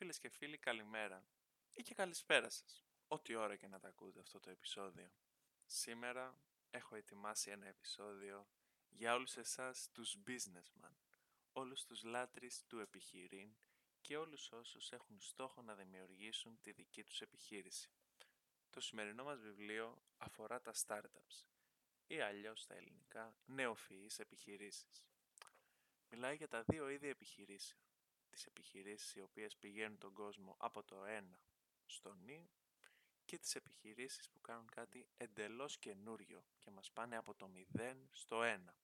Φίλες και φίλοι καλημέρα ή και καλησπέρα σας, ό,τι ώρα και να τα ακούτε αυτό το επεισόδιο. Σήμερα έχω ετοιμάσει ένα επεισόδιο για όλους εσάς τους businessman, όλους τους λάτρεις του επιχειρήν και όλους όσους έχουν στόχο να δημιουργήσουν τη δική τους επιχείρηση. Το σημερινό μας βιβλίο αφορά τα startups ή αλλιώς στα ελληνικά νεοφυείς επιχειρήσεις. Μιλάει για τα δύο είδη επιχειρήσεων. Τις επιχειρήσεις οι οποίες πηγαίνουν τον κόσμο από το ένα στο νη και τις επιχειρήσεις που κάνουν κάτι εντελώς καινούριο και μας πάνε από το 0 στο 1.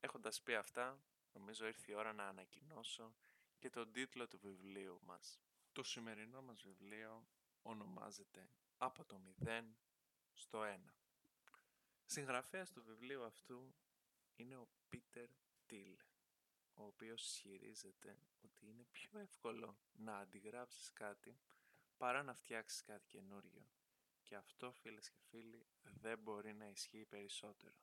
Έχοντας πει αυτά, νομίζω ήρθε η ώρα να ανακοινώσω και τον τίτλο του βιβλίου μας. Το σημερινό μας βιβλίο ονομάζεται «Από το 0 στο 1». Συγγραφέας του βιβλίου αυτού είναι ο Πίτερ Τίλ, ο οποίος ισχυρίζεται ότι είναι πιο εύκολο να αντιγράψεις κάτι παρά να φτιάξεις κάτι καινούριο. Και αυτό φίλες και φίλοι δεν μπορεί να ισχύει περισσότερο.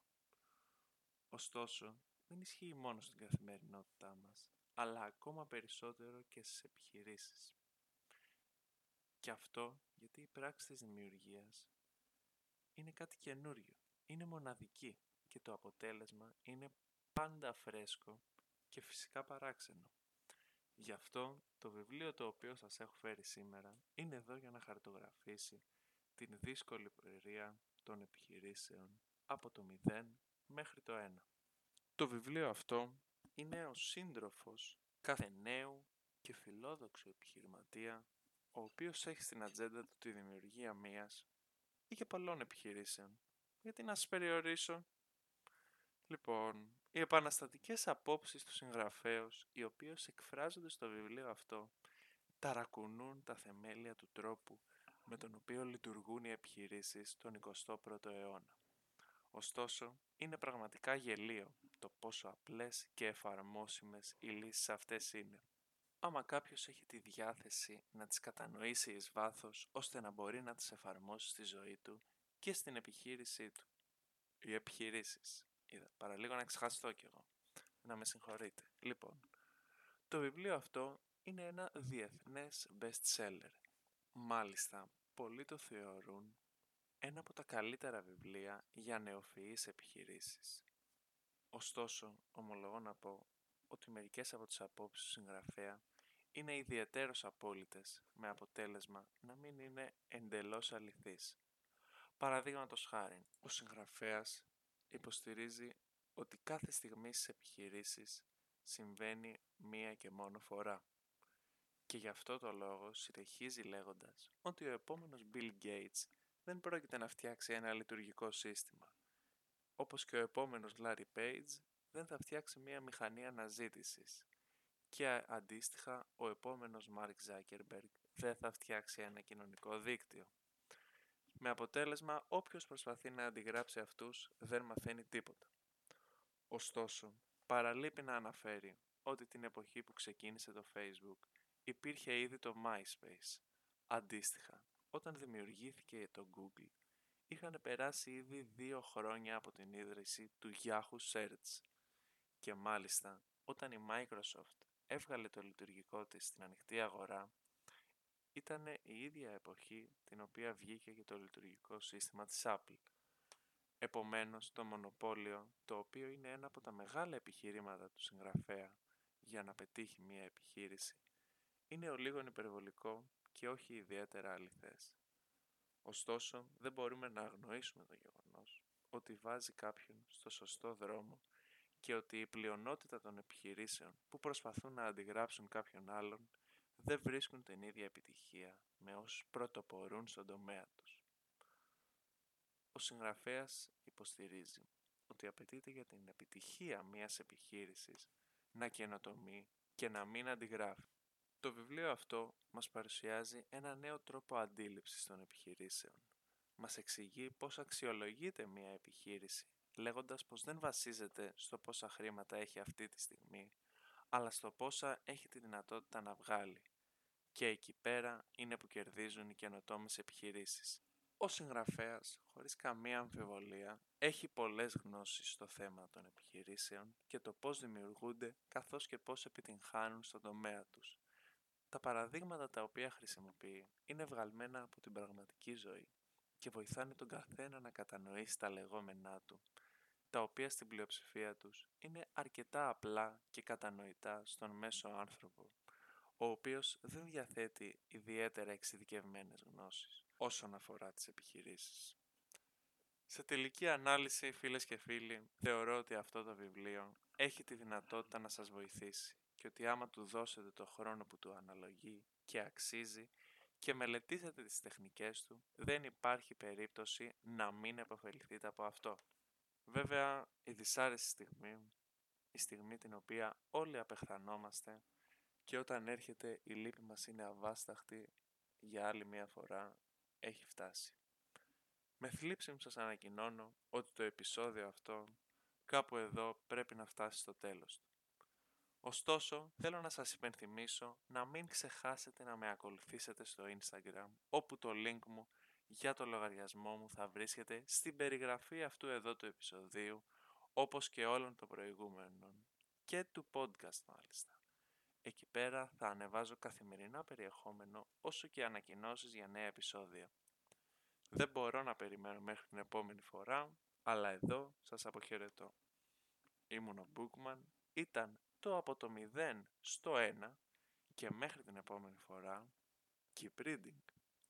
Ωστόσο, δεν ισχύει μόνο στην καθημερινότητά μας, αλλά ακόμα περισσότερο και στις επιχειρήσεις. Και αυτό γιατί η πράξη της δημιουργίας είναι κάτι καινούριο, είναι μοναδική και το αποτέλεσμα είναι πάντα φρέσκο και φυσικά παράξενο. Γι' αυτό το βιβλίο το οποίο σας έχω φέρει σήμερα είναι εδώ για να χαρτογραφήσει την δύσκολη πορεία των επιχειρήσεων από το 0 μέχρι το 1. Το βιβλίο αυτό είναι ο σύντροφος κάθε νέου και φιλόδοξου επιχειρηματία ο οποίος έχει στην ατζέντα του τη δημιουργία μίας ή και πολλών επιχειρήσεων. Γιατί να σας περιορίσω; Λοιπόν, οι επαναστατικές απόψεις του συγγραφέως, οι οποίες εκφράζονται στο βιβλίο αυτό, ταρακουνούν τα θεμέλια του τρόπου με τον οποίο λειτουργούν οι επιχειρήσεις τον 21ο αιώνα. Ωστόσο, είναι πραγματικά γελίο το πόσο απλές και εφαρμόσιμες οι λύσεις αυτές είναι. Άμα κάποιος έχει τη διάθεση να τις κατανοήσει εις βάθος, ώστε να μπορεί να τις εφαρμόσει στη ζωή του και στην επιχείρησή του. Οι επιχειρήσεις Είδα, παραλίγο να ξεχαστώ κι εγώ. Να με συγχωρείτε. Λοιπόν, το βιβλίο αυτό είναι ένα διεθνές best seller. Μάλιστα, πολλοί το θεωρούν ένα από τα καλύτερα βιβλία για νεοφυείς επιχειρήσεις. Ωστόσο, ομολογώ να πω ότι μερικές από τις απόψεις του συγγραφέα είναι ιδιαίτερος απόλυτες, με αποτέλεσμα να μην είναι εντελώς αληθείς. Παραδείγματος χάρη, ο συγγραφέας υποστηρίζει ότι κάθε στιγμή στις επιχειρήσεις συμβαίνει μία και μόνο φορά. Και γι' αυτό το λόγο συνεχίζει λέγοντας ότι ο επόμενος Bill Gates δεν πρόκειται να φτιάξει ένα λειτουργικό σύστημα. Όπως και ο επόμενος Larry Page δεν θα φτιάξει μία μηχανή αναζήτησης. Και αντίστοιχα ο επόμενος Mark Zuckerberg δεν θα φτιάξει ένα κοινωνικό δίκτυο. Με αποτέλεσμα όποιος προσπαθεί να αντιγράψει αυτούς δεν μαθαίνει τίποτα. Ωστόσο, παραλείπει να αναφέρει ότι την εποχή που ξεκίνησε το Facebook υπήρχε ήδη το MySpace. Αντίστοιχα, όταν δημιουργήθηκε το Google, είχαν περάσει ήδη δύο χρόνια από την ίδρυση του Yahoo Search. Και μάλιστα, όταν η Microsoft έβγαλε το λειτουργικό της στην ανοιχτή αγορά, ήταν η ίδια εποχή την οποία βγήκε και το λειτουργικό σύστημα της Apple. Επομένως, το μονοπόλιο, το οποίο είναι ένα από τα μεγάλα επιχειρήματα του συγγραφέα για να πετύχει μια επιχείρηση, είναι ο λίγο υπερβολικό και όχι ιδιαίτερα αληθές. Ωστόσο, δεν μπορούμε να αγνοήσουμε το γεγονός ότι βάζει κάποιον στο σωστό δρόμο και ότι η πλειονότητα των επιχειρήσεων που προσπαθούν να αντιγράψουν κάποιον άλλον δεν βρίσκουν την ίδια επιτυχία με όσους πρωτοπορούν στον τομέα τους. Ο συγγραφέας υποστηρίζει ότι απαιτείται για την επιτυχία μιας επιχείρησης να καινοτομεί και να μην αντιγράφει. Το βιβλίο αυτό μας παρουσιάζει ένα νέο τρόπο αντίληψης των επιχειρήσεων. Μας εξηγεί πώς αξιολογείται μια επιχείρηση, λέγοντας πως δεν βασίζεται στο πόσα χρήματα έχει αυτή τη στιγμή, αλλά στο πόσα έχει τη δυνατότητα να βγάλει. Και εκεί πέρα είναι που κερδίζουν οι καινοτόμες επιχειρήσεις. Ο συγγραφέας, χωρίς καμία αμφιβολία, έχει πολλές γνώσεις στο θέμα των επιχειρήσεων και το πώς δημιουργούνται καθώς και πώς επιτυγχάνουν στον τομέα τους. τα παραδείγματα τα οποία χρησιμοποιεί είναι βγαλμένα από την πραγματική ζωή και βοηθάνε τον καθένα να κατανοήσει τα λεγόμενά του, τα οποία στην πλειοψηφία τους είναι αρκετά απλά και κατανοητά στον μέσο άνθρωπο, ο οποίος δεν διαθέτει ιδιαίτερα εξειδικευμένες γνώσεις όσον αφορά τις επιχειρήσεις. Σε τελική ανάλυση, φίλες και φίλοι, θεωρώ ότι αυτό το βιβλίο έχει τη δυνατότητα να σας βοηθήσει και ότι άμα του δώσετε το χρόνο που του αναλογεί και αξίζει και μελετήσετε τις τεχνικές του, δεν υπάρχει περίπτωση να μην επωφεληθείτε από αυτό. Βέβαια, η δυσάρεστη στιγμή, η στιγμή την οποία όλοι απεχθανόμαστε και όταν έρχεται η λύπη μας είναι αβάσταχτη για άλλη μία φορά, έχει φτάσει. Με θλίψη μου σας ανακοινώνω ότι το επεισόδιο αυτό κάπου εδώ πρέπει να φτάσει στο τέλος του. Ωστόσο, θέλω να σας υπενθυμίσω να μην ξεχάσετε να με ακολουθήσετε στο Instagram, όπου το link μου για το λογαριασμό μου θα βρίσκεται στην περιγραφή αυτού εδώ του επεισοδίου, όπως και όλων των προηγούμενων και του podcast μάλιστα. Εκεί πέρα θα ανεβάζω καθημερινά περιεχόμενο όσο και ανακοινώσεις για νέα επεισόδια. Δεν μπορώ να περιμένω μέχρι την επόμενη φορά, αλλά εδώ σας αποχαιρετώ. Ήμουν ο Bookman, ήταν το από το 0 στο 1 και μέχρι την επόμενη φορά, keep reading.